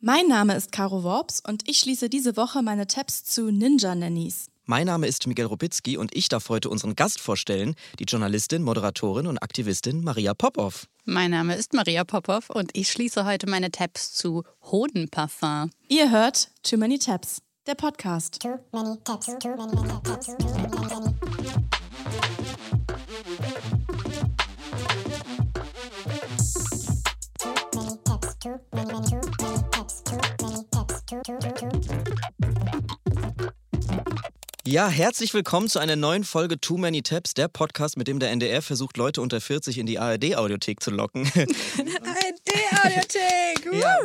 Mein Name ist Caro Worps und ich schließe diese Woche meine Tabs zu Ninja Nannies. Mein Name ist Miguel Robitzky und ich darf heute unseren Gast vorstellen, die Journalistin, Moderatorin und Aktivistin Maria Popov. Mein Name ist Maria Popov und ich schließe heute meine Tabs zu Hodenparfum. Ihr hört Too Many Tabs, der Podcast. Too many tabs, too many tabs. Too many tabs, Ja, herzlich willkommen zu einer neuen Folge Too Many Tabs, der Podcast, mit dem der NDR versucht, Leute unter 40 in die ARD-Audiothek zu locken. ARD-Audiothek! Ja,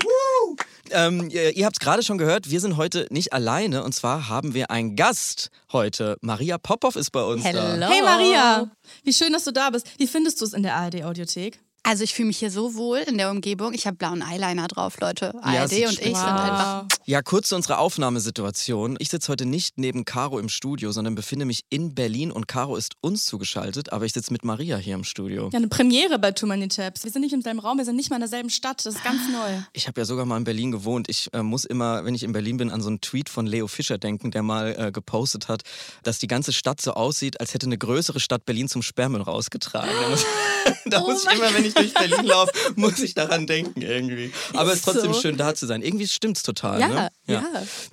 ähm, ihr ihr habt es gerade schon gehört, wir sind heute nicht alleine und zwar haben wir einen Gast heute. Maria Popov ist bei uns Hello. da. Hey Maria, wie schön, dass du da bist. Wie findest du es in der ARD-Audiothek? Also ich fühle mich hier so wohl in der Umgebung. Ich habe blauen Eyeliner drauf, Leute. Ja, ARD und ich sind einfach... Ja, kurz zu unserer Aufnahmesituation. Ich sitze heute nicht neben Caro im Studio, sondern befinde mich in Berlin und Caro ist uns zugeschaltet, aber ich sitze mit Maria hier im Studio. Ja, eine Premiere bei Too Many Tabs. Wir sind nicht im selben Raum, wir sind nicht mal in derselben Stadt. Das ist ganz neu. Ich habe ja sogar mal in Berlin gewohnt. Ich äh, muss immer, wenn ich in Berlin bin, an so einen Tweet von Leo Fischer denken, der mal äh, gepostet hat, dass die ganze Stadt so aussieht, als hätte eine größere Stadt Berlin zum Sperrmüll rausgetragen. Da muss, Oh ich mein immer, wenn ich durch Berlin laufe, muss ich daran denken irgendwie. Aber es ist trotzdem so. schön, da zu sein. Irgendwie stimmt's total. Ja, ne? ja.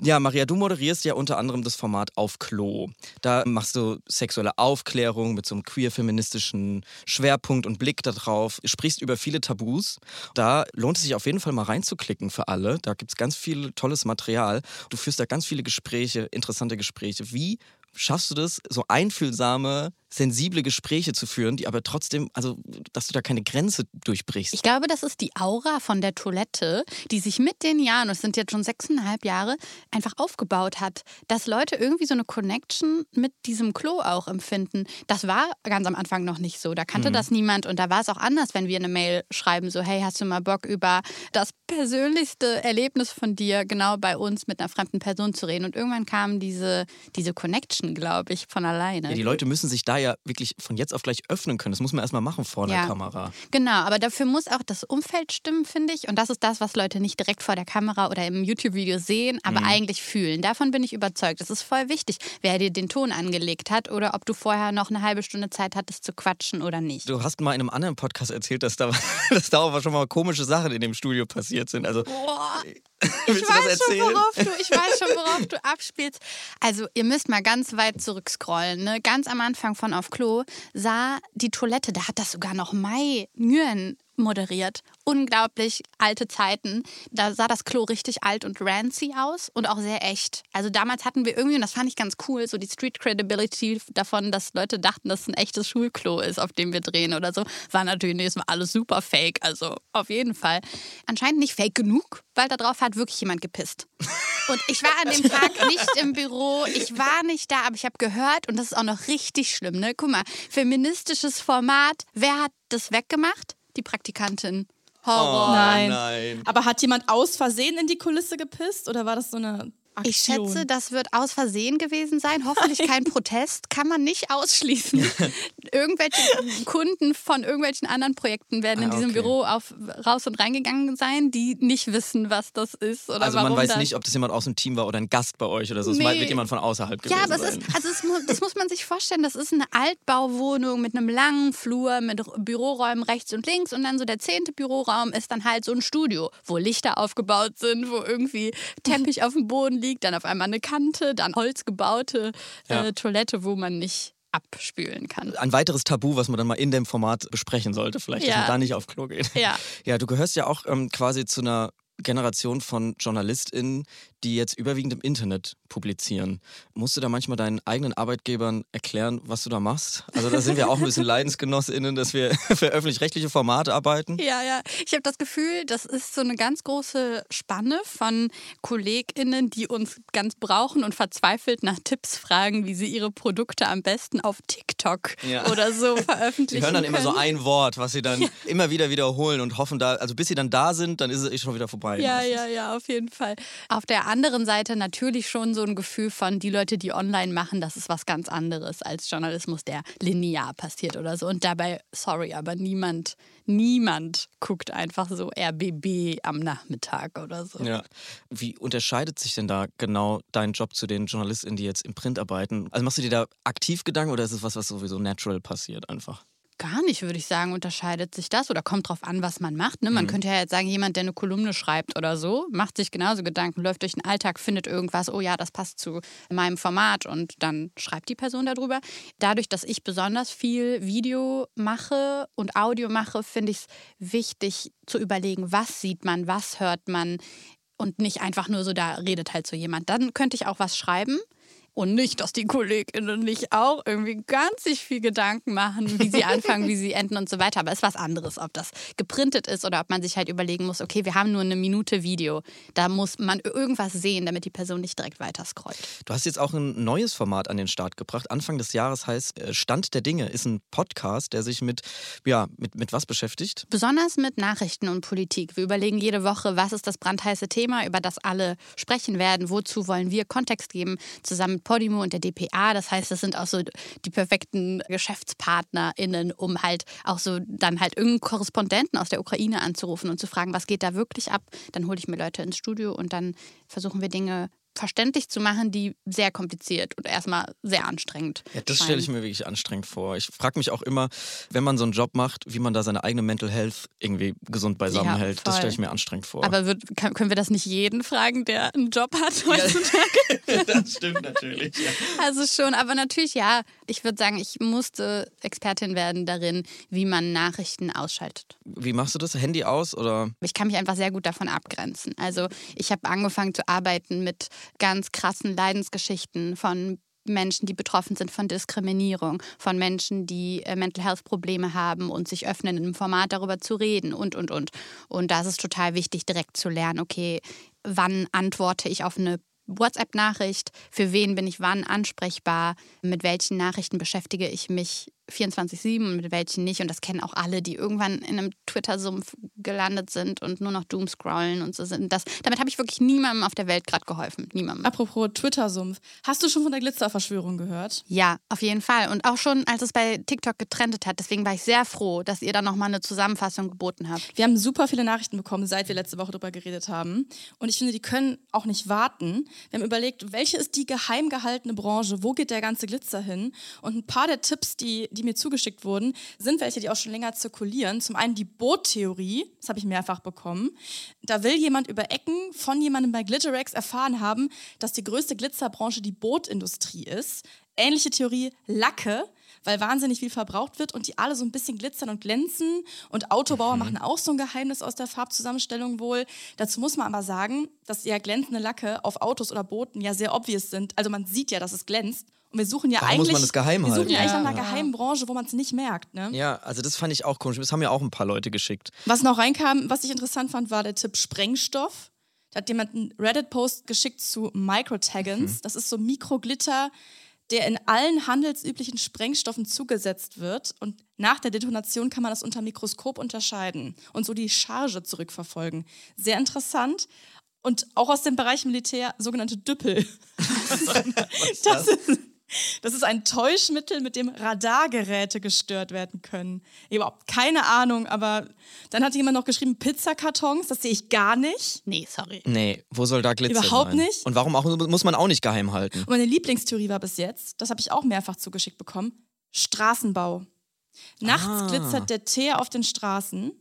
Ja, Maria, du moderierst ja unter anderem das Format Auf Klo. Da machst du sexuelle Aufklärung mit so einem queer-feministischen Schwerpunkt und Blick darauf, sprichst über viele Tabus. Da lohnt es sich auf jeden Fall mal reinzuklicken für alle. Da gibt es ganz viel tolles Material. Du führst da ganz viele Gespräche, interessante Gespräche. Wie schaffst du das, so einfühlsame, sensible Gespräche zu führen, die aber trotzdem, also, dass du da keine Grenze durchbrichst? Ich glaube, das ist die Aura von der Toilette, die sich mit den Jahren, und es sind jetzt schon sechseinhalb Jahre, einfach aufgebaut hat. Dass Leute irgendwie so eine Connection mit diesem Klo auch empfinden. Das war ganz am Anfang noch nicht so. Da kannte das niemand und da war es auch anders, wenn wir eine Mail schreiben, so, hey, hast du mal Bock über das persönlichste Erlebnis von dir genau bei uns mit einer fremden Person zu reden? Und irgendwann kam diese, diese Connection, glaube ich, von alleine. Ja, die Leute müssen sich da ja wirklich von jetzt auf gleich öffnen können. Das muss man erstmal machen vor der Ja. Kamera. Genau, aber dafür muss auch das Umfeld stimmen, finde ich. Und das ist das, was Leute nicht direkt vor der Kamera oder im YouTube-Video sehen, Mhm. aber eigentlich fühlen. Davon bin ich überzeugt. Das ist voll wichtig, wer dir den Ton angelegt hat oder ob du vorher noch eine halbe Stunde Zeit hattest zu quatschen oder nicht. Du hast mal in einem anderen Podcast erzählt, dass da, dass da auch schon mal komische Sachen in dem Studio passiert sind. Also, Boah, ich weiß schon, worauf du, ich weiß schon, worauf du abspielst. Also, ihr müsst mal ganz weit zurückscrollen. Ne? Ganz am Anfang von Auf Klo sah die Toilette, da hat das sogar noch Mai Nguyen moderiert. Unglaublich alte Zeiten. Da sah das Klo richtig alt und rancy aus und auch sehr echt. Also damals hatten wir irgendwie, und das fand ich ganz cool, so die Street Credibility davon, dass Leute dachten, dass es ein echtes Schulklo ist, auf dem wir drehen oder so. War natürlich war alles super fake. Also auf jeden Fall. Anscheinend nicht fake genug, weil da drauf hat wirklich jemand gepisst. Und ich war an dem Tag nicht im Büro, ich war nicht da, aber ich habe gehört, und das ist auch noch richtig schlimm, ne? Guck mal, feministisches Format, wer hat das weggemacht? Die Praktikantin. Horror. Oh, Nein. nein. Aber hat jemand aus Versehen in die Kulisse gepisst oder war das so eine Aktion? Ich schätze, das wird aus Versehen gewesen sein. Hoffentlich kein Protest. Kann man nicht ausschließen. Irgendwelche Kunden von irgendwelchen anderen Projekten werden in Ah, diesem okay. Büro auf, raus und reingegangen sein, die nicht wissen, was das ist oder Also man weiß nicht, ob das jemand aus dem Team war oder ein Gast bei euch oder so. Es Nee. wird jemand von außerhalb gewesen Ja, aber es sein. ist, also es, das muss man sich vorstellen, das ist eine Altbauwohnung mit einem langen Flur, mit Büroräumen rechts und links und dann so der zehnte Büroraum ist dann halt so ein Studio, wo Lichter aufgebaut sind, wo irgendwie Teppich auf dem Boden liegt, dann auf einmal eine Kante, dann holzgebaute äh, Ja. Toilette, wo man nicht abspülen kann. Ein weiteres Tabu, was man dann mal in dem Format besprechen sollte, vielleicht, dass Ja. man da nicht auf Klo geht. Ja. Ja, du gehörst ja auch ähm, quasi zu einer Generation von JournalistInnen, die jetzt überwiegend im Internet publizieren. Musst du da manchmal deinen eigenen Arbeitgebern erklären, was du da machst? Also da sind wir auch ein bisschen LeidensgenossInnen, dass wir für öffentlich-rechtliche Formate arbeiten. Ja, ja. Ich habe das Gefühl, das ist so eine ganz große Spanne von KollegInnen, die uns ganz brauchen und verzweifelt nach Tipps fragen, wie sie ihre Produkte am besten auf TikTok Ja. oder so veröffentlichen. Die hören dann immer so können. ein Wort, was sie dann immer wieder wiederholen und hoffen da, also bis sie dann da sind, dann ist es eh schon wieder vorbei. Ja, meistens. ja, ja, auf jeden Fall. Auf der anderen Seite natürlich schon so ein Gefühl von, die Leute, die online machen, das ist was ganz anderes als Journalismus, der linear passiert oder so. Und dabei, sorry, aber niemand, niemand guckt einfach so RBB am Nachmittag oder so. Ja. Wie unterscheidet sich denn da genau dein Job zu den JournalistInnen, die jetzt im Print arbeiten? Also machst du dir da aktiv Gedanken oder ist es was, was sowieso natural passiert einfach? Gar nicht, würde ich sagen, unterscheidet sich das oder kommt drauf an, was man macht. Ne? Man könnte ja jetzt sagen, jemand, der eine Kolumne schreibt oder so, macht sich genauso Gedanken, läuft durch den Alltag, findet irgendwas, oh ja, das passt zu meinem Format und dann schreibt die Person darüber. Dadurch, dass ich besonders viel Video mache und Audio mache, finde ich es wichtig zu überlegen, was sieht man, was hört man und nicht einfach nur so, da redet halt so jemand. Dann könnte ich auch was schreiben. Und nicht, dass die KollegInnen nicht auch irgendwie ganz sich viel Gedanken machen, wie sie anfangen, wie sie enden und so weiter. Aber es ist was anderes, ob das geprintet ist oder ob man sich halt überlegen muss, okay, wir haben nur eine Minute Video. Da muss man irgendwas sehen, damit die Person nicht direkt weiter scrollt. Du hast jetzt auch ein neues Format an den Start gebracht. Anfang des Jahres heißt äh, Stand der Dinge, ist ein Podcast, der sich mit, ja, mit, mit was beschäftigt? Besonders mit Nachrichten und Politik. Wir überlegen jede Woche, was ist das brandheiße Thema, über das alle sprechen werden, wozu wollen wir Kontext geben, zusammen mit Podimo und der DPA. Das heißt, das sind auch so die perfekten GeschäftspartnerInnen, um halt auch so dann halt irgendeinen Korrespondenten aus der Ukraine anzurufen und zu fragen, was geht da wirklich ab. Dann hole ich mir Leute ins Studio und dann versuchen wir Dinge verständlich zu machen, die sehr kompliziert und erstmal sehr anstrengend Ja, das stelle ich mir wirklich anstrengend vor. Ich frage mich auch immer, wenn man so einen Job macht, wie man da seine eigene Mental Health irgendwie gesund beisammen Ja, hält. Das stelle ich mir anstrengend vor. Aber wird, kann, können wir das nicht jeden fragen, der einen Job hat heutzutage? das stimmt natürlich. Ja. Also schon, aber natürlich ja. Ich würde sagen, ich musste Expertin werden darin, wie man Nachrichten ausschaltet. Wie machst du das? Handy aus oder? Ich kann mich einfach sehr gut davon abgrenzen. Also ich habe angefangen zu arbeiten mit ganz krassen Leidensgeschichten von Menschen, die betroffen sind von Diskriminierung, von Menschen, die äh, Mental Health Probleme haben und sich öffnen, einem Format darüber zu reden und, und, und. Und da ist es total wichtig, direkt zu lernen, okay, wann antworte ich auf eine WhatsApp-Nachricht, für wen bin ich wann ansprechbar, mit welchen Nachrichten beschäftige ich mich 24-7 und mit welchen nicht. Und das kennen auch alle, die irgendwann in einem Twitter-Sumpf gelandet sind und nur noch Doomscrollen und so sind. Das, damit habe ich wirklich niemandem auf der Welt gerade geholfen. Niemandem. Apropos Twitter-Sumpf. Hast du schon von der Glitzerverschwörung gehört? Ja, auf jeden Fall. Und auch schon, als es bei TikTok getrendet hat. Deswegen war ich sehr froh, dass ihr da nochmal eine Zusammenfassung geboten habt. Wir haben super viele Nachrichten bekommen, seit wir letzte Woche darüber geredet haben. Und ich finde, die können auch nicht warten. Wir haben überlegt, welche ist die geheim gehaltene Branche? Wo geht der ganze Glitzer hin? Und ein paar der Tipps, die, die mir zugeschickt wurden, sind welche, die auch schon länger zirkulieren. Zum einen die Boottheorie, das habe ich mehrfach bekommen. Da will jemand über Ecken von jemandem bei Glitterex erfahren haben, dass die größte Glitzerbranche die Bootindustrie ist. Ähnliche Theorie Lacke weil wahnsinnig viel verbraucht wird und die alle so ein bisschen glitzern und glänzen. Und Autobauer machen auch so ein Geheimnis aus der Farbzusammenstellung wohl. Dazu muss man aber sagen, dass ja glänzende Lacke auf Autos oder Booten ja sehr obvious sind. Also man sieht ja, dass es glänzt. Und wir suchen ja Warum muss eigentlich. man das geheim wir suchen halten? ja eigentlich nach einer Ja. geheimen Branche, wo man es nicht merkt. Ne? Ja, also das fand ich auch komisch. Das haben ja auch ein paar Leute geschickt. Was noch reinkam, was ich interessant fand, war der Tipp Sprengstoff. Da hat jemand einen Reddit-Post geschickt zu Microtaggants. Das ist so Mikroglitter, der in allen handelsüblichen Sprengstoffen zugesetzt wird. Und nach der Detonation kann man das unter Mikroskop unterscheiden und so die Charge zurückverfolgen. Sehr interessant. Und auch aus dem Bereich Militär sogenannte Düppel. Das ist, das ist ein Täuschmittel, mit dem Radargeräte gestört werden können. Überhaupt keine Ahnung, aber dann hat jemand noch geschrieben Pizzakartons, das sehe ich gar nicht. Nee, sorry. Nee, wo soll da Glitzer Überhaupt sein? nicht. Und warum auch muss man auch nicht geheim halten? Und meine Lieblingstheorie war bis jetzt, das habe ich auch mehrfach zugeschickt bekommen, Straßenbau. Nachts Ah. glitzert der Teer auf den Straßen.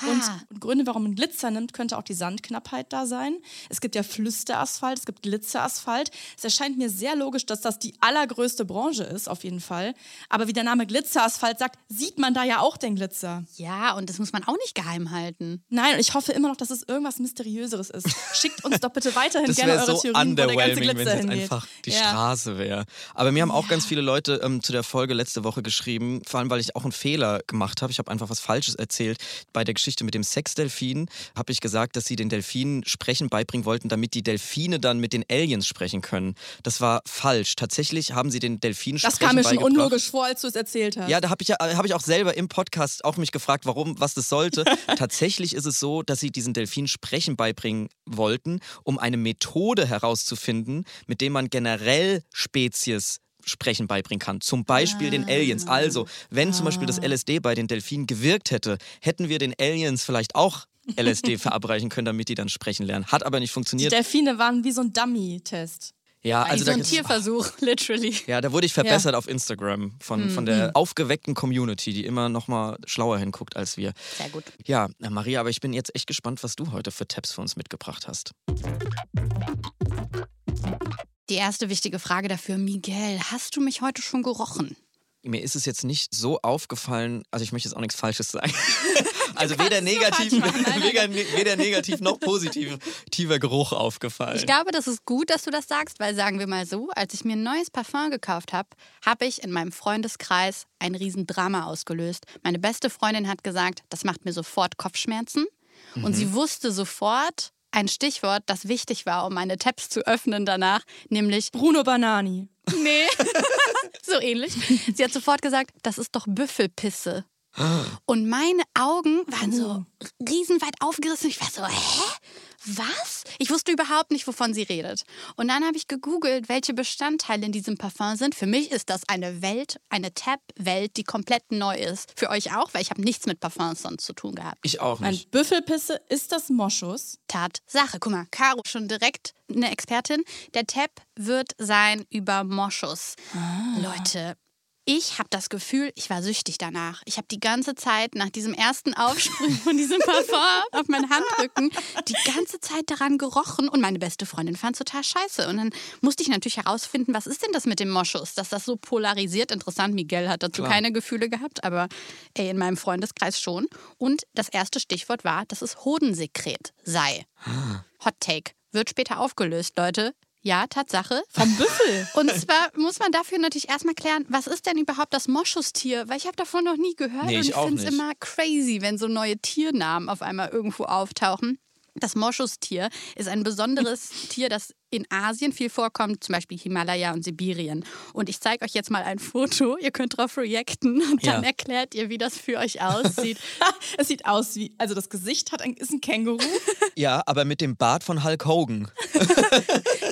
Und, Ha. und Gründe, warum man Glitzer nimmt, könnte auch die Sandknappheit da sein. Es gibt ja Flüsterasphalt, es gibt Glitzerasphalt. Es erscheint mir sehr logisch, dass das die allergrößte Branche ist, auf jeden Fall. Aber wie der Name Glitzerasphalt sagt, sieht man da ja auch den Glitzer. Ja, und das muss man auch nicht geheim halten. Nein, und ich hoffe immer noch, dass es irgendwas Mysteriöseres ist. Schickt uns doch bitte weiterhin gerne eure so Theorien, wo der ganze underwhelming, wenn Glitzer es jetzt hingeht. einfach die Ja. Straße wäre. Aber mir haben auch ganz viele Leute ähm, zu der Folge letzte Woche geschrieben, vor allem weil ich auch einen Fehler gemacht habe. Ich habe einfach was Falsches erzählt bei der Geschichte mit dem Sexdelfin habe ich gesagt, dass sie den Delfinen sprechen beibringen wollten, damit die Delfine dann mit den Aliens sprechen können. Das war falsch. Tatsächlich haben sie den Delfinen Das sprechen kam mir schon unlogisch vor, als du es erzählt hast. Ja, da habe ich, ja, hab ich auch selber im Podcast auch mich gefragt, warum, was das sollte. Tatsächlich ist es so, dass sie diesen Delfinen Sprechen beibringen wollten, um eine Methode herauszufinden, mit dem man generell Spezies Sprechen beibringen kann. Zum Beispiel den Aliens. Also, wenn zum Beispiel das LSD bei den Delfinen gewirkt hätte, hätten wir den Aliens vielleicht auch LSD verabreichen können, damit die dann sprechen lernen. Hat aber nicht die funktioniert. Delfine waren wie so ein Dummy-Test. Ja, also so da ein Tierversuch, literally. Ja, da wurde ich verbessert auf Instagram von, von der aufgeweckten Community, die immer noch mal schlauer hinguckt als wir. Sehr gut. Ja, na, Maria, aber ich bin jetzt echt gespannt, was du heute für Tabs für uns mitgebracht hast. Die erste wichtige Frage dafür, Miguel, hast du mich heute schon gerochen? Mir ist es jetzt nicht so aufgefallen, also ich möchte jetzt auch nichts Falsches sagen. Also weder negativ, weder, weder negativ noch positiv tiefer Geruch aufgefallen. Ich glaube, das ist gut, dass du das sagst, weil sagen wir mal so, als ich mir ein neues Parfum gekauft habe, habe ich in meinem Freundeskreis ein Riesendrama ausgelöst. Meine beste Freundin hat gesagt, das macht mir sofort Kopfschmerzen. Und sie wusste sofort ein Stichwort, das wichtig war, um meine Tabs zu öffnen danach, nämlich Bruno Banani. Nee. so ähnlich. Sie hat sofort gesagt, das ist doch Büffelpisse. Und meine Augen waren so riesenweit aufgerissen. Ich war so, hä? Was? Ich wusste überhaupt nicht, wovon sie redet. Und dann habe ich gegoogelt, welche Bestandteile in diesem Parfum sind. Für mich ist das eine Welt, eine Tab-Welt, die komplett neu ist. Für euch auch, weil ich habe nichts mit Parfums sonst zu tun gehabt. Ich auch Ein nicht. Büffelpisse ist das Moschus. Tatsache. Guck mal, Caro schon direkt eine Expertin. Der Tab wird sein über Moschus. Leute, ich habe das Gefühl, ich war süchtig danach. Ich habe die ganze Zeit nach diesem ersten Aufsprung von diesem Parfum auf meinen Handrücken die ganze Zeit daran gerochen und meine beste Freundin fand es total scheiße. Und dann musste ich natürlich herausfinden, was ist denn das mit dem Moschus, dass das so polarisiert. Interessant, Miguel hat dazu Klar. keine Gefühle gehabt, aber ey, in meinem Freundeskreis schon. Und das erste Stichwort war, dass es Hodensekret sei. Hot Take. Wird später aufgelöst, Leute. Ja, Tatsache. Vom Büffel. Und zwar muss man dafür natürlich erstmal klären, was ist denn überhaupt das Moschustier? Weil ich habe davon noch nie gehört Nee, und ich finde es immer crazy, wenn so neue Tiernamen auf einmal irgendwo auftauchen. Das Moschustier ist ein besonderes Tier, das in Asien viel vorkommt, zum Beispiel Himalaya und Sibirien. Und ich zeige euch jetzt mal ein Foto. Ihr könnt darauf reacten und dann Ja. erklärt ihr, wie das für euch aussieht. es sieht aus wie, also das Gesicht hat ein, ist ein Känguru. Ja, aber mit dem Bart von Hulk Hogan.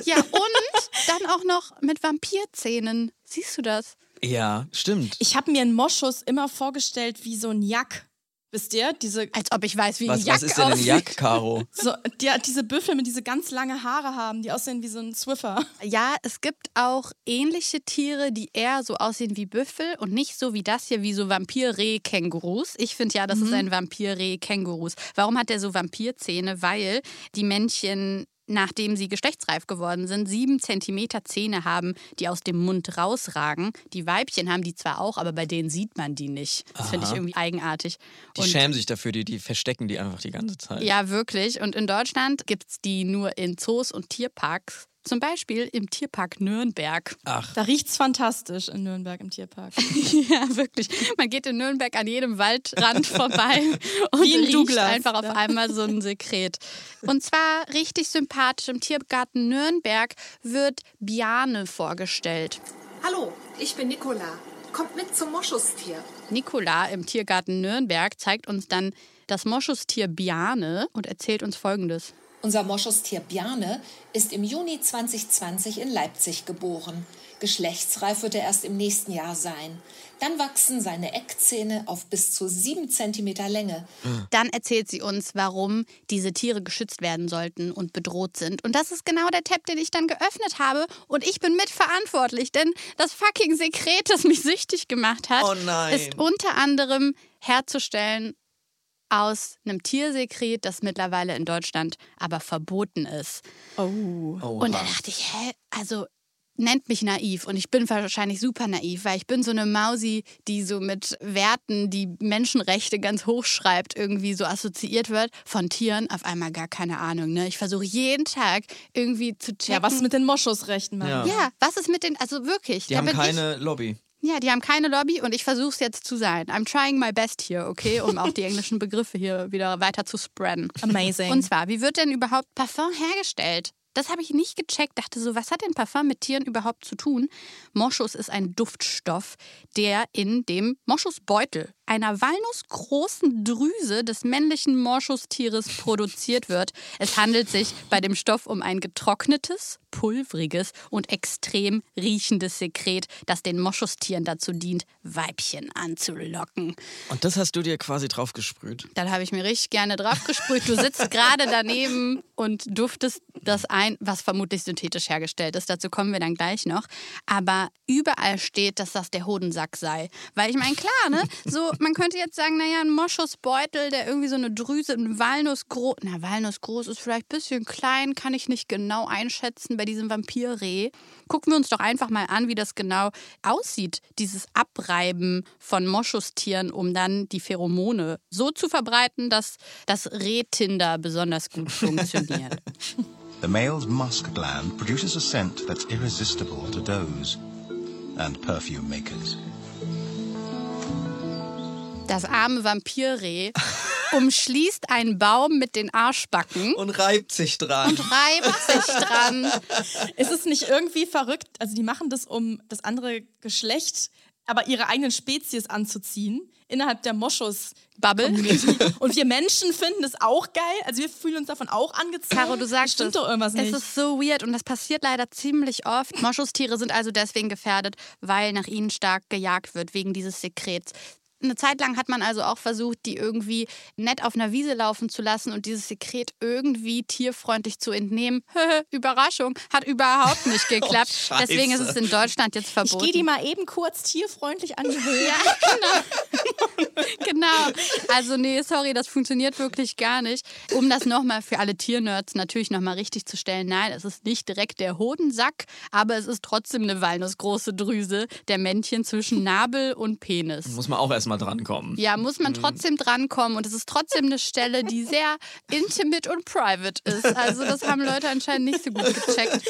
ja, und dann auch noch mit Vampirzähnen. Siehst du das? Ja, stimmt. Ich habe mir einen Moschus immer vorgestellt wie so ein Jack. Wisst ihr? Diese, Als ob ich weiß, wie ein Was, Jack was ist denn ein. Jack, Caro? so, die, diese Büffel mit diese ganz lange Haare haben, die aussehen wie so ein Swiffer. Ja, es gibt auch ähnliche Tiere, die eher so aussehen wie Büffel und nicht so wie das hier, wie so Vampir-Reh-Kängurus. Ich finde ja, das ist ein Vampir-Reh-Kängurus. Warum hat der so Vampirzähne? Weil die Männchen, nachdem sie geschlechtsreif geworden sind, sieben Zentimeter Zähne haben, die aus dem Mund rausragen. Die Weibchen haben die zwar auch, aber bei denen sieht man die nicht. Das finde ich irgendwie eigenartig. Die Und- schämen sich dafür, die, die verstecken die einfach die ganze Zeit. ja, wirklich. Und in Deutschland gibt es die nur in Zoos und Tierparks. Zum Beispiel im Tierpark Nürnberg. Ach, Da riecht's fantastisch in Nürnberg im Tierpark. Ja, wirklich. Man geht in Nürnberg an jedem Waldrand vorbei und Wie in riecht Douglas, einfach auf einmal so ein Sekret. Und zwar richtig sympathisch. Im Tiergarten Nürnberg wird Biane vorgestellt. Hallo, ich bin Nicola. Kommt mit zum Moschustier. Nicola im Tiergarten Nürnberg zeigt uns dann das Moschustier Biane und erzählt uns Folgendes. Unser Moschustier Bjarne ist im Juni 2020 in Leipzig geboren. Geschlechtsreif wird er erst im nächsten Jahr sein. Dann wachsen seine Eckzähne auf bis zu sieben Zentimeter Länge. Dann erzählt sie uns, warum diese Tiere geschützt werden sollten und bedroht sind. Und das ist genau der Tab, den ich dann geöffnet habe. Und ich bin mitverantwortlich, denn das fucking Sekret, das mich süchtig gemacht hat, Oh ist unter anderem herzustellen aus einem Tiersekret, das mittlerweile in Deutschland aber verboten ist. Oh. Und da dachte ich, hä, also nennt mich naiv und ich bin wahrscheinlich super naiv, weil ich bin so eine Mausi, die so mit Werten, die Menschenrechte ganz hoch schreibt, irgendwie so assoziiert wird, von Tieren auf einmal gar keine Ahnung. Ne? Ich versuche jeden Tag irgendwie zu checken. Ja, was ist mit den Moschusrechten, Mann? Ja. Ja, was ist mit den, also wirklich, die da haben keine Lobby. Ja, die haben keine Lobby und ich versuche es jetzt zu sein. I'm trying my best hier, okay, um auch die englischen Begriffe hier wieder weiter zu spreaden. Amazing. Und zwar, wie wird denn überhaupt Parfum hergestellt? Das habe ich nicht gecheckt. Dachte so, was hat denn Parfum mit Tieren überhaupt zu tun? Moschus ist ein Duftstoff, der in dem Moschusbeutel, einer walnussgroßen Drüse des männlichen Moschustieres produziert wird. Es handelt sich bei dem Stoff um ein getrocknetes, pulveriges und extrem riechendes Sekret, das den Moschustieren dazu dient, Weibchen anzulocken. Und das hast du dir quasi drauf gesprüht. Dann habe ich mir richtig gerne drauf gesprüht. Du sitzt gerade daneben und duftest das ein, was vermutlich synthetisch hergestellt ist. Dazu kommen wir dann gleich noch. Aber überall steht, dass das der Hodensack sei. Weil ich meine, klar, ne? So, man könnte jetzt sagen, naja, ein Moschusbeutel, der irgendwie so eine Drüse, ein Walnussgroß, na, Walnussgroß ist vielleicht ein bisschen klein, kann ich nicht genau einschätzen bei diesem Vampirreh. Gucken wir uns doch einfach mal an, wie das genau aussieht, dieses Abreiben von Moschustieren, um dann die Pheromone so zu verbreiten, dass das Rehtinder besonders gut funktioniert. The male's musk gland produces a scent that's irresistible to does and perfume makers. Das arme Vampirreh umschließt einen Baum mit den Arschbacken Und reibt sich dran. und reibt sich dran. Ist es nicht irgendwie verrückt? Also die machen das, um das andere Geschlecht, aber ihre eigenen Spezies anzuziehen innerhalb der Moschus. Bubble. Und wir Menschen finden es auch geil. Also wir fühlen uns davon auch angezogen. Caro, du sagst Stimmt es. doch irgendwas nicht. Es ist so weird und das passiert leider ziemlich oft. Moschustiere sind also deswegen gefährdet, weil nach ihnen stark gejagt wird wegen dieses Sekrets. Eine Zeit lang hat man also auch versucht, die irgendwie nett auf einer Wiese laufen zu lassen und dieses Sekret irgendwie tierfreundlich zu entnehmen. Überraschung, hat überhaupt nicht geklappt. Oh. Deswegen ist es in Deutschland jetzt ich verboten. gehe die mal eben kurz tierfreundlich an. Ja, genau. genau. Also nee, sorry, das funktioniert wirklich gar nicht. Um das nochmal für alle Tiernerds natürlich nochmal richtig zu stellen, nein, es ist nicht direkt der Hodensack, aber es ist trotzdem eine walnussgroße Drüse der Männchen zwischen Nabel und Penis. Muss man auch erstmal drankommen. Ja, muss man trotzdem drankommen und es ist trotzdem eine Stelle, die sehr intimate und private ist. Also das haben Leute anscheinend nicht so gut gecheckt.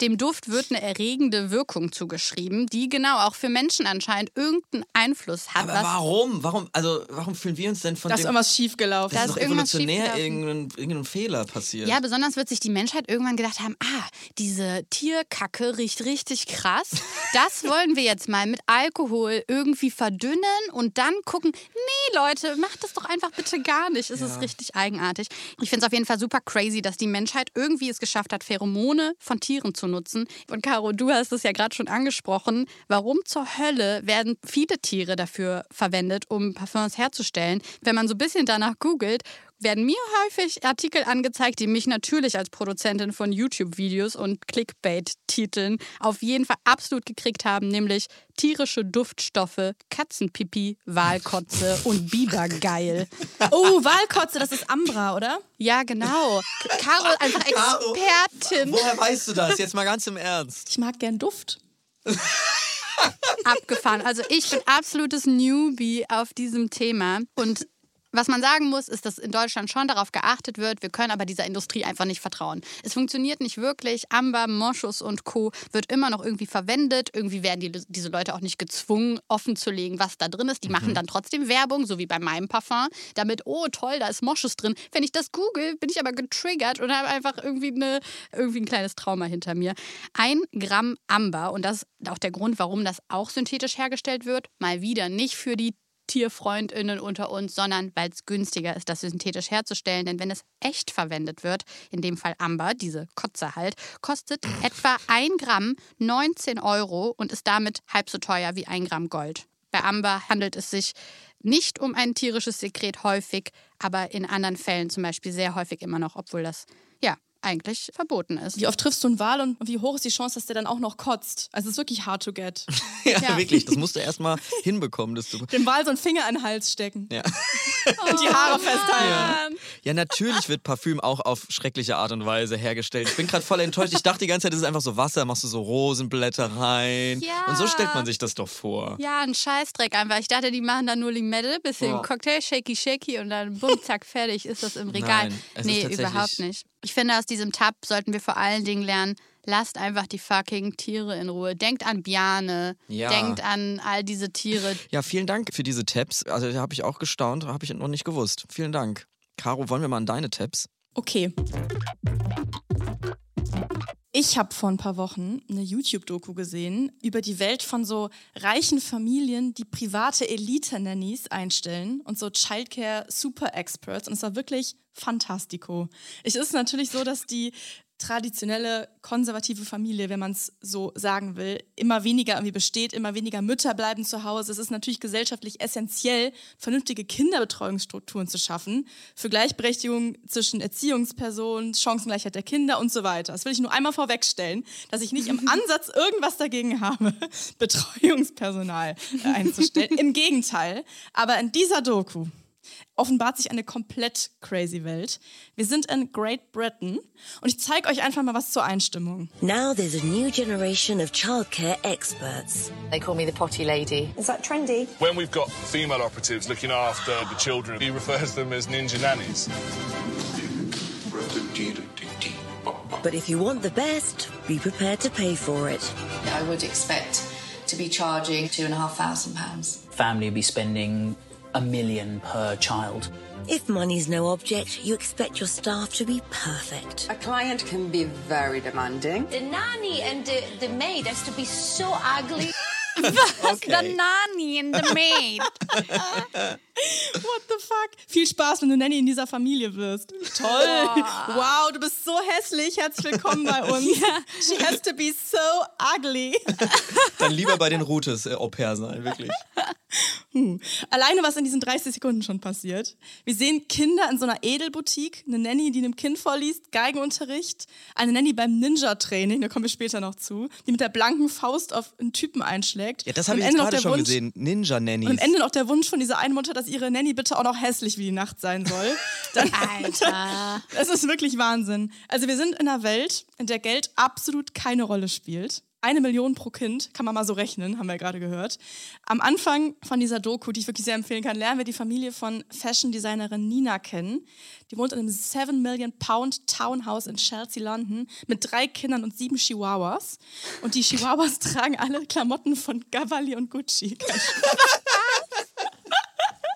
Dem Duft wird eine erregende Wirkung zugeschrieben, die genau auch für Menschen anscheinend irgendeinen Einfluss hat. Aber warum? Warum, also, warum fühlen wir uns denn von Da ist dem... irgendwas schiefgelaufen. Da Das ist ist evolutionär schiefgelaufen. irgendein, irgendein Fehler passiert. Ja, besonders wird sich die Menschheit irgendwann gedacht haben, ah, diese Tierkacke riecht richtig krass. Das wollen wir jetzt mal mit Alkohol irgendwie verdünnen und dann gucken, nee Leute, macht das doch einfach bitte gar nicht. Es ist richtig eigenartig. Ich finde es auf jeden Fall super crazy, dass die Menschheit irgendwie es geschafft hat, Pheromone von Tieren zu nutzen. Und Caro, du hast es ja gerade schon angesprochen. Warum zur Hölle werden viele Tiere dafür verwendet, um Parfums herzustellen? Wenn man so ein bisschen danach googelt, werden mir häufig Artikel angezeigt, die mich natürlich als Produzentin von YouTube-Videos und Clickbait-Titeln auf jeden Fall absolut gekriegt haben, nämlich tierische Duftstoffe, Katzenpipi, Walkotze und Bibergeil. Oh, Walkotze, das ist Ambra, oder? Ja, genau. Caro einfach Expertin Woher weißt du das? Jetzt mal ganz im Ernst. Ich mag gern Duft. abgefahren. Also ich bin absolutes Newbie auf diesem Thema und was man sagen muss, ist, dass in Deutschland schon darauf geachtet wird. Wir können aber dieser Industrie einfach nicht vertrauen. Es funktioniert nicht wirklich. Amber, Moschus und Co. wird immer noch irgendwie verwendet. Irgendwie werden die, diese Leute auch nicht gezwungen, offen zu legen, was da drin ist. Die machen dann trotzdem Werbung, so wie bei meinem Parfum, damit, oh toll, da ist Moschus drin. Wenn ich das google, bin ich aber getriggert und habe einfach irgendwie, eine, irgendwie ein kleines Trauma hinter mir. Ein Gramm Amber, und das ist auch der Grund, warum das auch synthetisch hergestellt wird, mal wieder nicht für die TierfreundInnen unter uns, sondern weil es günstiger ist, das synthetisch herzustellen. Denn wenn es echt verwendet wird, in dem Fall Amber, diese Kotze halt, kostet etwa ein Gramm 19 Euro und ist damit halb so teuer wie ein Gramm Gold. Bei Amber handelt es sich nicht um ein tierisches Sekret häufig, aber in anderen Fällen zum Beispiel sehr häufig immer noch, obwohl das eigentlich verboten ist. Wie oft triffst du einen Wal und wie hoch ist die Chance, dass der dann auch noch kotzt? Also es ist wirklich hard to get. Ja, Ja. wirklich. Das musst du erstmal hinbekommen, dass du. Dem Wal so einen Finger in den Hals stecken Ja. und die Haare festhalten. ja, natürlich wird Parfüm auch auf schreckliche Art und Weise hergestellt. Ich bin gerade voll enttäuscht. Ich dachte die ganze Zeit, das ist einfach so Wasser, machst du so Rosenblätter rein. Ja. Und so stellt man sich das doch vor. Ja, ein Scheißdreck einfach. Ich dachte, die machen da nur Limette, bisschen Ja. Cocktail, shaky, shaky und dann bumm, zack, fertig ist das im Regal. Nein, nee, überhaupt nicht. Ich finde, aus diesem Tab sollten wir vor allen Dingen lernen, lasst einfach die fucking Tiere in Ruhe. Denkt an Biane, Ja. denkt an all diese Tiere. Ja, vielen Dank für diese Tabs. Also da habe ich auch gestaunt, habe ich noch nicht gewusst. Vielen Dank. Caro, wollen wir mal an deine Tabs? Okay. Ich habe vor ein paar Wochen eine YouTube-Doku gesehen über die Welt von so reichen Familien, die private Elite-Nannies einstellen und so Childcare-Super-Experts. Und es war wirklich fantastico. Es ist natürlich so, dass die traditionelle konservative Familie, wenn man es so sagen will, immer weniger irgendwie besteht, immer weniger Mütter bleiben zu Hause. Es ist natürlich gesellschaftlich essentiell, vernünftige Kinderbetreuungsstrukturen zu schaffen, für Gleichberechtigung zwischen Erziehungspersonen, Chancengleichheit der Kinder und so weiter. Das will ich nur einmal vorwegstellen, dass ich nicht im Ansatz irgendwas dagegen habe, Betreuungspersonal einzustellen. Im Gegenteil. Aber in dieser Doku offenbart sich eine komplett crazy Welt. Wir sind in Great Britain und ich zeige euch einfach mal was zur Einstimmung. Now there's a new generation of childcare experts. They call me the potty lady. Is that trendy? When we've got female operatives looking after the children, he refers to them as ninja nannies. But if you want the best, be prepared to pay for it. I would expect to be charging two and a half thousand pounds. family will be spending a million per child. If money's no object, you expect your staff to be perfect. A client can be very demanding. The nanny and the, the maid has to be so ugly. The nanny and the Maid. What the fuck? Viel Spaß, wenn du Nanny in dieser Familie wirst. Toll. Wow, du bist so hässlich. Herzlich willkommen bei uns. She has to be so ugly. Dann lieber bei den Routes äh, Au pair sein, wirklich. Hm. Alleine, was in diesen 30 Sekunden schon passiert. Wir sehen Kinder in so einer Edelboutique, eine Nanny, die einem Kind vorliest, Geigenunterricht, eine Nanny beim Ninja-Training, da kommen wir später noch zu, die mit der blanken Faust auf einen Typen einschlägt. Ja, das habe ich gerade schon Wunsch- gesehen. Ninja-Nannies. Und am Ende noch der Wunsch von dieser einen Mutter, dass ihre Nanny bitte auch noch hässlich wie die Nacht sein soll. Dann, Alter. es ist wirklich Wahnsinn. Also wir sind in einer Welt, in der Geld absolut keine Rolle spielt. Eine Million pro Kind, kann man mal so rechnen, haben wir ja gerade gehört. Am Anfang von dieser Doku, die ich wirklich sehr empfehlen kann, lernen wir die Familie von Fashion-Designerin Nina kennen. Die wohnt in einem 7 Million Pound Townhouse in Chelsea, London, mit drei Kindern und sieben Chihuahuas. Und die Chihuahuas tragen alle Klamotten von Cavalli und Gucci.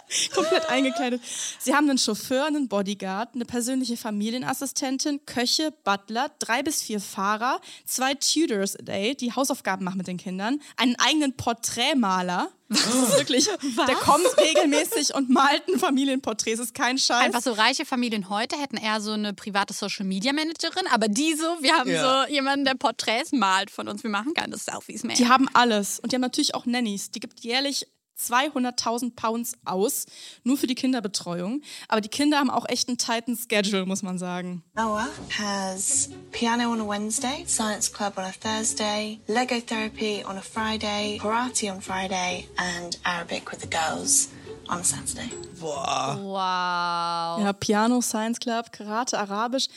Komplett eingekleidet. Sie haben einen Chauffeur, einen Bodyguard, eine persönliche Familienassistentin, Köche, Butler, drei bis vier Fahrer, zwei Tutors a day, die Hausaufgaben machen mit den Kindern, einen eigenen Porträtmaler. Das ist wirklich, der kommt regelmäßig und malt ein Familienporträt. Das ist kein Scheiß. Einfach so reiche Familien heute hätten eher so eine private Social Media Managerin, aber die so, wir haben Ja. so jemanden, der Porträts malt von uns. Wir machen keine Selfies mehr. Die haben alles. Und die haben natürlich auch Nannies. Die gibt jährlich 200.000 Pounds aus, nur für die Kinderbetreuung. Aber die Kinder haben auch echt einen tighten Schedule, muss man sagen. Noah has piano on a Wednesday, science club on a Thursday, Lego therapy on a Friday, karate on Friday, and Arabic with the girls on a Saturday. wow. Ja, Piano, Science Club, Karate, Arabisch.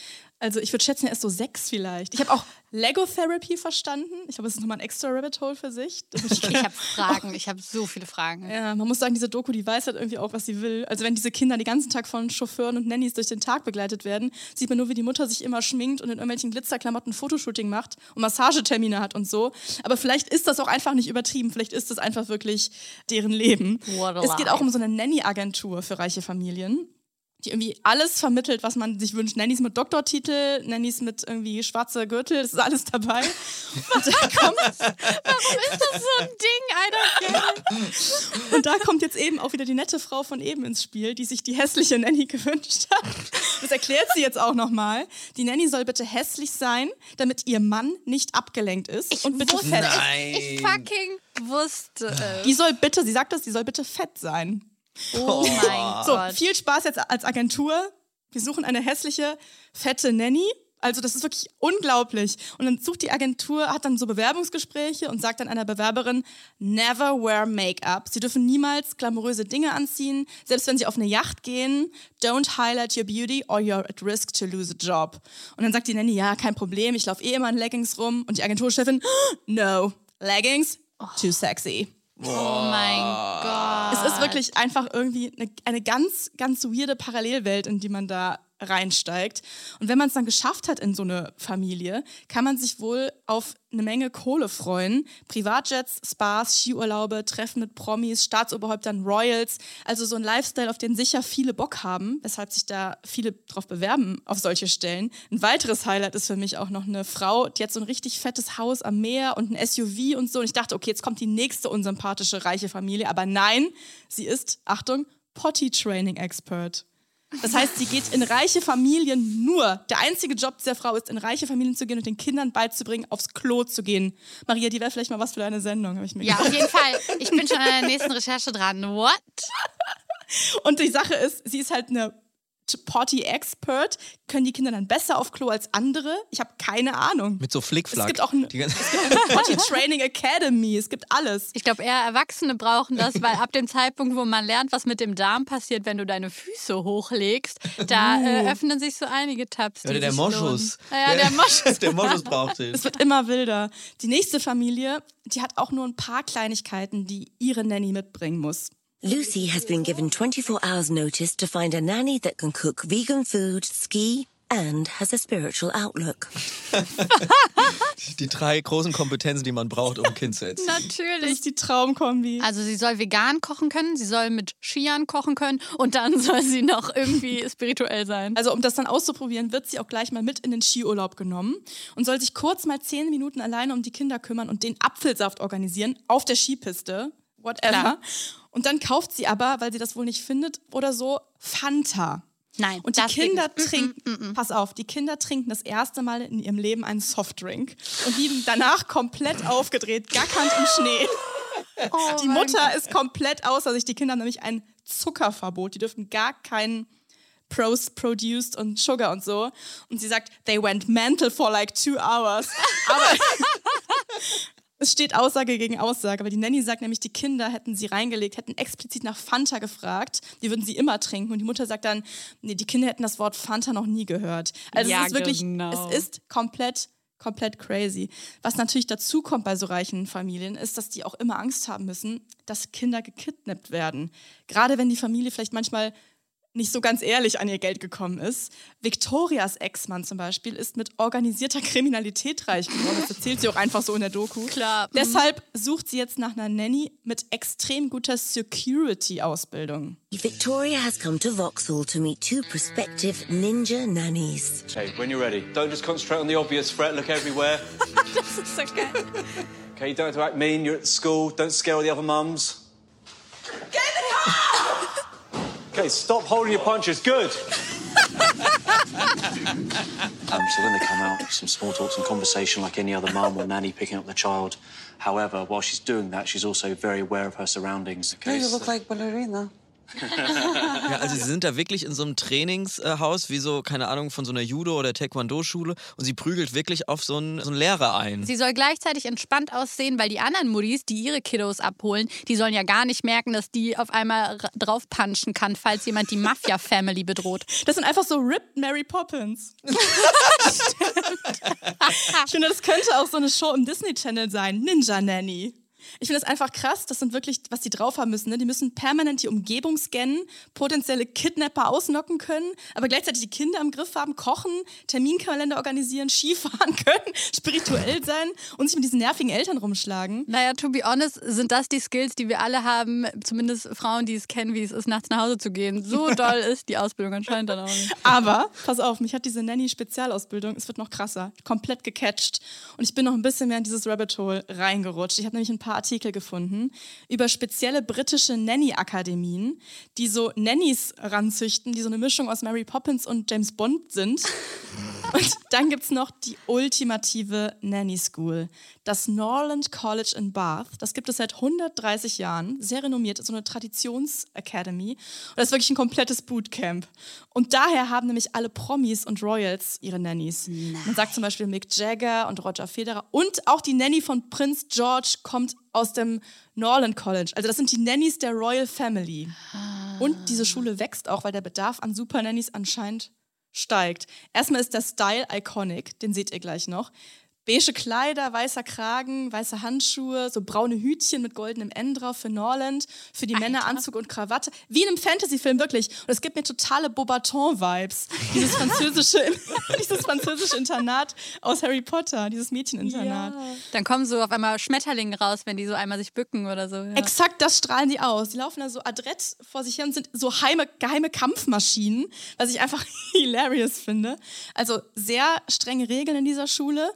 Also ich würde schätzen, er ist so sechs vielleicht. Ich habe auch Lego Therapy verstanden. Ich glaube, das ist nochmal ein extra Rabbit Hole für sich. Ich habe Fragen, ich habe so viele Fragen. Ja, man muss sagen, diese Doku, die weiß halt irgendwie auch, was sie will. Also wenn diese Kinder den ganzen Tag von Chauffeuren und Nannies durch den Tag begleitet werden, sieht man nur, wie die Mutter sich immer schminkt und in irgendwelchen Glitzerklamotten Fotoshooting macht und Massagetermine hat und so. Aber vielleicht ist das auch einfach nicht übertrieben. Vielleicht ist das einfach wirklich deren Leben. What a Es geht auch um so eine Nanny-Agentur für reiche Familien die irgendwie alles vermittelt, was man sich wünscht. Nannies mit Doktortitel, Nannies mit irgendwie schwarzer Gürtel, das ist alles dabei. Und da kommt, Warum ist das so ein Ding, Alter? Und da kommt jetzt eben auch wieder die nette Frau von eben ins Spiel, die sich die hässliche Nanny gewünscht hat. Das erklärt sie jetzt auch nochmal. Die Nanny soll bitte hässlich sein, damit ihr Mann nicht abgelenkt ist. und bitte fett. Ich fucking wusste. Die soll bitte, sie sagt das, die soll bitte fett sein. Oh mein So, Gott. viel Spaß jetzt als Agentur. Wir suchen eine hässliche, fette Nanny. Also das ist wirklich unglaublich. Und dann sucht die Agentur, hat dann so Bewerbungsgespräche und sagt dann einer Bewerberin, never wear Make-up. Sie dürfen niemals glamouröse Dinge anziehen. Selbst wenn sie auf eine Yacht gehen, don't highlight your beauty or you're at risk to lose a job. Und dann sagt die Nanny, ja, kein Problem, ich laufe eh immer in Leggings rum. Und die Agenturchefin, no, Leggings, too sexy. Oh mein Gott. Es ist wirklich einfach irgendwie eine, eine ganz, ganz weirde Parallelwelt, in die man da reinsteigt. Und wenn man es dann geschafft hat in so eine Familie, kann man sich wohl auf eine Menge Kohle freuen. Privatjets, Spas, Skiurlaube, Treffen mit Promis, Staatsoberhäuptern, Royals. Also so ein Lifestyle, auf den sicher viele Bock haben, weshalb sich da viele drauf bewerben auf solche Stellen. Ein weiteres Highlight ist für mich auch noch eine Frau, die hat so ein richtig fettes Haus am Meer und ein SUV und so. Und ich dachte, okay, jetzt kommt die nächste unsympathische reiche Familie. Aber nein, sie ist, Achtung, Potty-Training-Expert. Das heißt, sie geht in reiche Familien nur. Der einzige Job dieser Frau ist, in reiche Familien zu gehen und den Kindern beizubringen, aufs Klo zu gehen. Maria, die wäre vielleicht mal was für deine Sendung, habe ich mir Ja, gedacht. auf jeden Fall. Ich bin schon an der nächsten Recherche dran. What? Und die Sache ist, sie ist halt eine Potty-Expert. Können die Kinder dann besser auf Klo als andere? Ich habe keine Ahnung. Mit so Flickflack. Es gibt auch es eine Potty Training Academy. Es gibt alles. Ich glaube, eher Erwachsene brauchen das, weil ab dem Zeitpunkt, wo man lernt, was mit dem Darm passiert, wenn du deine Füße hochlegst, da äh, öffnen sich so einige Tabs. Oder der Moschus. Ja, der Moschus. der Moschus braucht den. Es wird immer wilder. Die nächste Familie, die hat auch nur ein paar Kleinigkeiten, die ihre Nanny mitbringen muss. Lucy has been given 24 hours notice to find a nanny that can cook vegan food, ski, and has a spiritual outlook. Die drei großen Kompetenzen, die man braucht, um ein Kind zu erziehen. Das Natürlich. ist die Traumkombi. Also sie soll vegan kochen können, sie soll mit Skiern kochen können und dann soll sie noch irgendwie spirituell sein. Also um das dann auszuprobieren, wird sie auch gleich mal mit in den Skiurlaub genommen und soll sich kurz mal zehn Minuten alleine um die Kinder kümmern und den Apfelsaft organisieren auf der Skipiste. Whatever. Klar. Und dann kauft sie aber, weil sie das wohl nicht findet oder so, Fanta. Nein, Und die Kinder nicht. Mm, trinken, pass auf, die Kinder trinken das erste Mal in ihrem Leben einen Softdrink und liegen danach komplett aufgedreht, gackernd im Schnee. Oh die Mutter ist komplett außer sich. Die Kinder haben nämlich ein Zuckerverbot. Die dürfen gar keinen Pros produced und Sugar und so. Und sie sagt, they went mental for like two hours. Aber es steht Aussage gegen Aussage. Aber die Nanny sagt nämlich, die Kinder hätten sie reingelegt, hätten explizit nach Fanta gefragt. Die würden sie immer trinken. Und die Mutter sagt dann, nee, die Kinder hätten das Wort Fanta noch nie gehört. Also Ja, es ist wirklich, genau. es ist komplett komplett crazy. Was natürlich dazu kommt bei so reichen Familien, ist, dass die auch immer Angst haben müssen, dass Kinder gekidnappt werden. Gerade wenn die Familie vielleicht manchmal nicht so ganz ehrlich an ihr Geld gekommen ist. Victorias Ex-Mann zum Beispiel ist mit organisierter Kriminalität reich geworden. Das erzählt sie auch einfach so in der Doku. Klar. mhm. Deshalb sucht sie jetzt nach einer Nanny mit extrem guter Security-Ausbildung. Victoria has come to Vauxhall to meet two prospective ninja nannies. Okay, when you're ready, don't just concentrate on the obvious threat, look everywhere. Das ist so geil. Okay, you don't have to act mean, you're at school, don't scare all the other mums. Okay, stop holding your punches, good. Um, so when they come out, some small talk, some conversation like any other mum or nanny picking up the child. However, while she's doing that, she's also very aware of her surroundings. Okay, so- like ballerina. Ja, also sie sind da wirklich in so einem Trainingshaus, wie so, keine Ahnung, von so einer Judo- oder Taekwondo-Schule und sie prügelt wirklich auf so einen, so einen Lehrer ein. Sie soll gleichzeitig entspannt aussehen, weil die anderen Muddis, die ihre Kiddos abholen, die sollen ja gar nicht merken, dass die auf einmal draufpunchen kann, falls jemand die Mafia-Family bedroht. Das sind einfach so ripped Mary Poppins. ich finde, das könnte auch so eine Show im Disney Channel sein. Ninja Nanny. Ich finde das einfach krass. Das sind wirklich, was die drauf haben müssen. Ne? Die müssen permanent die Umgebung scannen, potenzielle Kidnapper ausnocken können, aber gleichzeitig die Kinder im Griff haben, kochen, Terminkalender organisieren, Skifahren können, spirituell sein und sich mit diesen nervigen Eltern rumschlagen. Naja, to be honest, sind das die Skills, die wir alle haben, zumindest Frauen, die es kennen, wie es ist, nachts nach Hause zu gehen. So doll ist die Ausbildung anscheinend dann auch nicht. Aber, pass auf, mich hat diese Nanny-Spezialausbildung, es wird noch krasser, komplett gecatcht. Und ich bin noch ein bisschen mehr in dieses Rabbit Hole reingerutscht. Ich habe nämlich ein paar Artikel gefunden über spezielle britische Nanny-Akademien, die so Nannies ranzüchten, die so eine Mischung aus Mary Poppins und James Bond sind. Und dann gibt es noch die ultimative Nanny School, das Norland College in Bath. Das gibt es seit 130 Jahren, sehr renommiert, so eine Traditions-Academy. Und das ist wirklich ein komplettes Bootcamp. Und daher haben nämlich alle Promis und Royals ihre Nannies. Man sagt zum Beispiel Mick Jagger und Roger Federer. Und auch die Nanny von Prinz George kommt aus dem Norland College. Also das sind die Nannies der Royal Family. Und diese Schule wächst auch, weil der Bedarf an Super Nannies anscheinend steigt. Erstmal ist der Style iconic, den seht ihr gleich noch. Beige Kleider, weißer Kragen, weiße Handschuhe, so braune Hütchen mit goldenem N drauf für Norland, für die Männer Anzug und Krawatte, wie in einem Fantasy-Film wirklich. Und es gibt mir totale Beaubaton-Vibes. Dieses französische, dieses französische Internat aus Harry Potter, dieses Mädcheninternat. Dann kommen so auf einmal Schmetterlinge raus, wenn die so einmal sich bücken oder so. Ja. Exakt das strahlen die aus. Die laufen da so adrett vor sich hin und sind so heime, geheime Kampfmaschinen, was ich einfach hilarious finde. Also sehr strenge Regeln in dieser Schule.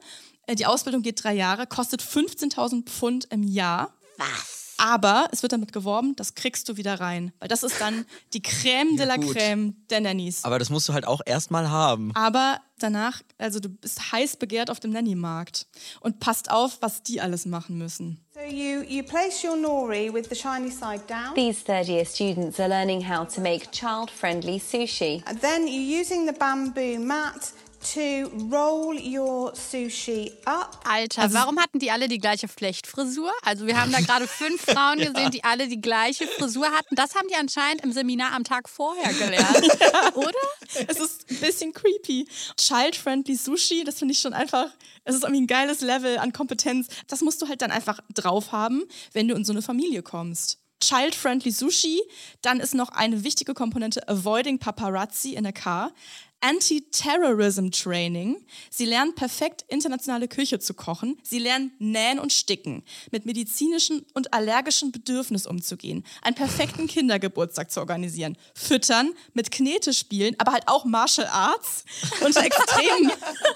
Äh, Die Ausbildung geht drei Jahre, kostet 15.000 Pfund im Jahr. Was? Aber es wird damit geworben, das kriegst du wieder rein. Weil das ist dann die Crème de la gut. Crème der Nannies. Aber das musst du halt auch erstmal haben. Aber danach, also du bist heiß begehrt auf dem Nanny-Markt. Und passt auf, was die alles machen müssen. So you, you place your nori with the shiny side down. These third year students are learning how to make child friendly sushi. And then you're using the bamboo mat to roll your sushi up. Alter, Also warum hatten die alle die gleiche Flechtfrisur? Also wir haben da gerade fünf Frauen gesehen, die alle die gleiche Frisur hatten. Das haben die anscheinend im Seminar am Tag vorher gelernt, oder? Es ist ein bisschen creepy. Child-friendly Sushi, das finde ich schon einfach, es ist irgendwie ein geiles Level an Kompetenz. Das musst du halt dann einfach drauf haben, wenn du in so eine Familie kommst. Child-friendly Sushi, dann ist noch eine wichtige Komponente Avoiding Paparazzi in a Car. Anti-Terrorism Training. Sie lernen perfekt internationale Küche zu kochen. Sie lernen nähen und sticken, mit medizinischen und allergischen Bedürfnissen umzugehen, einen perfekten Kindergeburtstag zu organisieren, füttern, mit Knete spielen, aber halt auch Martial Arts unter extremen,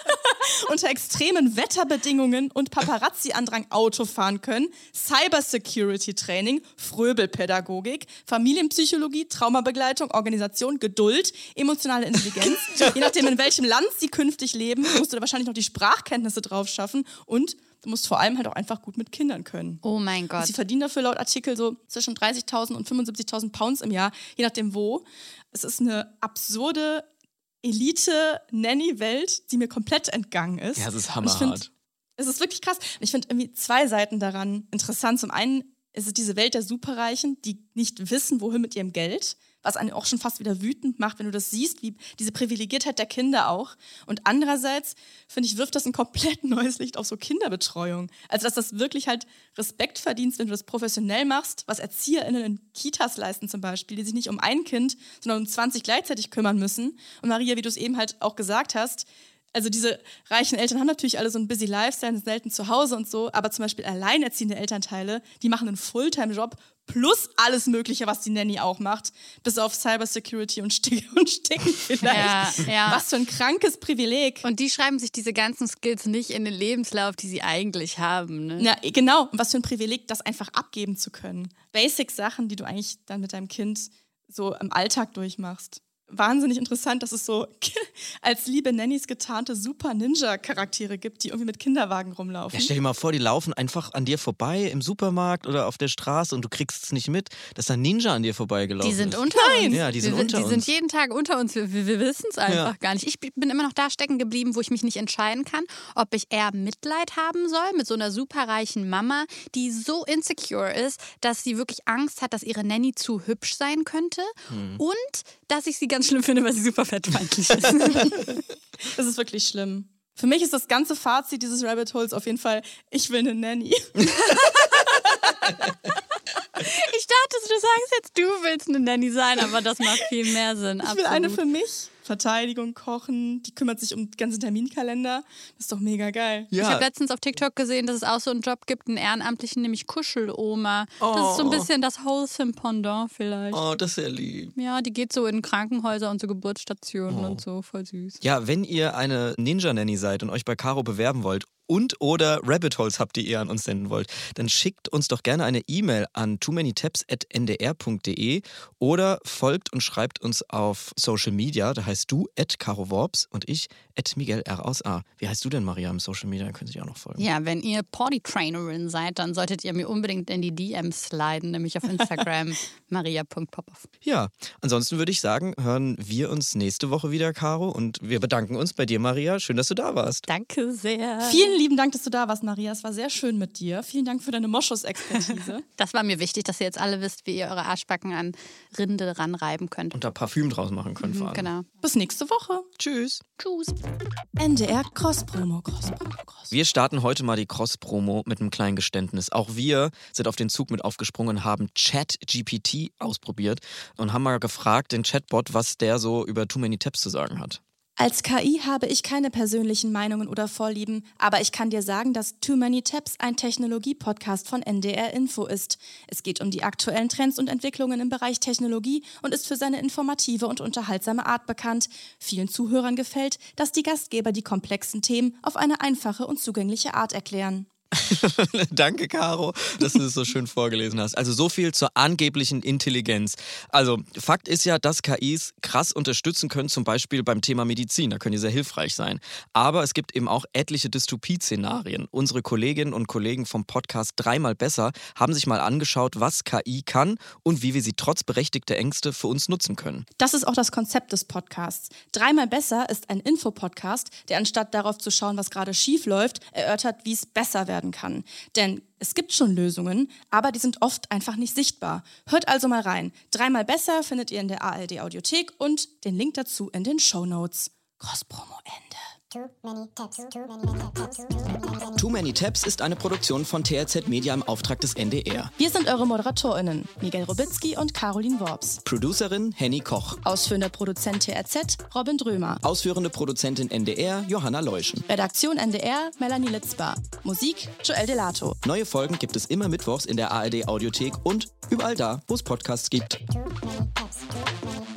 unter extremen Wetterbedingungen und Paparazzi-Andrang Auto fahren können, Cybersecurity-Training, Fröbelpädagogik, Familienpsychologie, Traumabegleitung, Organisation, Geduld, emotionale Intelligenz. Je nachdem, in welchem Land sie künftig leben, musst du da wahrscheinlich noch die Sprachkenntnisse drauf schaffen und du musst vor allem halt auch einfach gut mit Kindern können. Oh mein Und Gott. sie verdienen dafür laut Artikel so zwischen 30.000 und 75.000 Pounds im Jahr, je nachdem wo. Es ist eine absurde Elite-Nanny-Welt, die mir komplett entgangen ist. Ja, es ist Und hammerhart. Es ist wirklich krass. Und Ich finde irgendwie zwei Seiten daran interessant. Zum einen ist es diese Welt der Superreichen, die nicht wissen, wohin mit ihrem Geld, was einen auch schon fast wieder wütend macht, wenn du das siehst, wie diese Privilegiertheit der Kinder auch. Und andererseits, finde ich, wirft das ein komplett neues Licht auf so Kinderbetreuung. Also, dass das wirklich halt Respekt verdienst, wenn du das professionell machst, was ErzieherInnen in Kitas leisten zum Beispiel, die sich nicht um ein Kind, sondern um 20 gleichzeitig kümmern müssen. Und Maria, wie du es eben halt auch gesagt hast, also diese reichen Eltern haben natürlich alle so ein busy Lifestyle, sind selten zu Hause und so, aber zum Beispiel alleinerziehende Elternteile, die machen einen Fulltime-Job plus alles Mögliche, was die Nanny auch macht, bis auf Cybersecurity und, Stick und Sticken vielleicht. Ja, ja. Was für ein krankes Privileg. Und die schreiben sich diese ganzen Skills nicht in den Lebenslauf, die sie eigentlich haben. Ne? Ja, genau. Und was für ein Privileg, das einfach abgeben zu können. Basic-Sachen, die du eigentlich dann mit deinem Kind so im Alltag durchmachst. Wahnsinnig interessant, dass es so als liebe Nannies getarnte Super-Ninja-Charaktere gibt, die irgendwie mit Kinderwagen rumlaufen. Ja, stell dir mal vor, die laufen einfach an dir vorbei im Supermarkt oder auf der Straße und du kriegst es nicht mit, dass ein Ninja an dir vorbeigelaufen Die sind ist. unter uns. Ja, die sind wir, unter die uns. sind jeden Tag unter uns. Wir, wir, wir wissen es einfach Ja. gar nicht. Ich bin immer noch da stecken geblieben, wo ich mich nicht entscheiden kann, ob ich eher Mitleid haben soll mit so einer superreichen Mama, die so insecure ist, dass sie wirklich Angst hat, dass ihre Nanny zu hübsch sein könnte. Hm. Und dass ich sie ganz schlimm finde, weil sie super fettfeindlich ist. Das ist wirklich schlimm. Für mich ist das ganze Fazit dieses Rabbit Holes auf jeden Fall, ich will eine Nanny. Ich dachte, du sagst jetzt, du willst eine Nanny sein, aber das macht viel mehr Sinn. Ich will eine für mich. Verteidigung, Kochen, die kümmert sich um den ganzen Terminkalender. Das ist doch mega geil. Ich habe letztens auf TikTok gesehen, dass es auch so einen Job gibt, einen Ehrenamtlichen, nämlich Kuscheloma. Das ist so ein Oh. bisschen das Wholesome Pendant vielleicht. Oh, das ist ja lieb. Ja, die geht so in Krankenhäuser und so Geburtsstationen Oh. und so, voll süß. Ja, wenn ihr eine Ninja-Nanny seid und euch bei Caro bewerben wollt und oder Rabbit Holes habt, die ihr an uns senden wollt, dann schickt uns doch gerne eine E-Mail an too many ndr.de oder folgt und schreibt uns auf Social Media. Da heißt du at Caro Worps und ich at Miguel R aus A. Wie heißt du denn, Maria, im Social Media? Dann könnt ihr auch noch folgen. Ja, wenn ihr Potty-Trainerin seid, dann solltet ihr mir unbedingt in die DMs sliden, nämlich auf Instagram maria.popov. Ja, ansonsten würde ich sagen, hören wir uns nächste Woche wieder, Caro. Und wir bedanken uns bei dir, Maria. Schön, dass du da warst. Danke sehr. Vielen lieben Dank, dass du da warst, Maria. Es war sehr schön mit dir. Vielen Dank für deine Moschus-Expertise. Das war mir wichtig, dass ihr jetzt alle wisst, wie ihr eure Arschbacken an Rinde ranreiben könnt. Und da Parfüm draus machen könnt, vor allem. Genau. Bis nächste Woche. Tschüss. Tschüss. NDR Cross-Promo, Cross-Promo, Cross. Wir starten heute mal die Cross-Promo mit einem kleinen Geständnis. Auch wir sind auf den Zug mit aufgesprungen und haben Chat-GPT ausprobiert und haben mal gefragt, den Chatbot, was der so über Too Many Tabs zu sagen hat. Als KI habe ich keine persönlichen Meinungen oder Vorlieben, aber ich kann dir sagen, dass Too Many Tabs ein Technologie-Podcast von NDR Info ist. Es geht um die aktuellen Trends und Entwicklungen im Bereich Technologie und ist für seine informative und unterhaltsame Art bekannt. Vielen Zuhörern gefällt, dass die Gastgeber die komplexen Themen auf eine einfache und zugängliche Art erklären. Danke, Caro, dass du das so schön vorgelesen hast. Also so viel zur angeblichen Intelligenz. Also Fakt ist ja, dass KIs krass unterstützen können, zum Beispiel beim Thema Medizin. Da können die sehr hilfreich sein. Aber es gibt eben auch etliche Dystopie-Szenarien. Unsere Kolleginnen und Kollegen vom Podcast Dreimal Besser haben sich mal angeschaut, was KI kann und wie wir sie trotz berechtigter Ängste für uns nutzen können. Das ist auch das Konzept des Podcasts. Dreimal besser ist ein Infopodcast, der anstatt darauf zu schauen, was gerade schief läuft, erörtert, wie es besser werden kann. Denn es gibt schon Lösungen, aber die sind oft einfach nicht sichtbar. Hört also mal rein. Dreimal besser findet ihr in der ARD Audiothek und den Link dazu in den Show Notes. Cross-Promo Ende. Too many tabs, many many Many ist eine Produktion von TRZ Media im Auftrag des NDR. Wir sind eure ModeratorInnen, Miguel Robitzky und Caroline Worps. Producerin Henny Koch. Ausführender Produzent TRZ, Robin Drömer. Ausführende Produzentin NDR Johanna Leuschen. Redaktion NDR, Melanie Litzbar. Musik, Joel Delato. Neue Folgen gibt es immer mittwochs in der ARD Audiothek und überall da, wo es Podcasts gibt. Too many tabs, too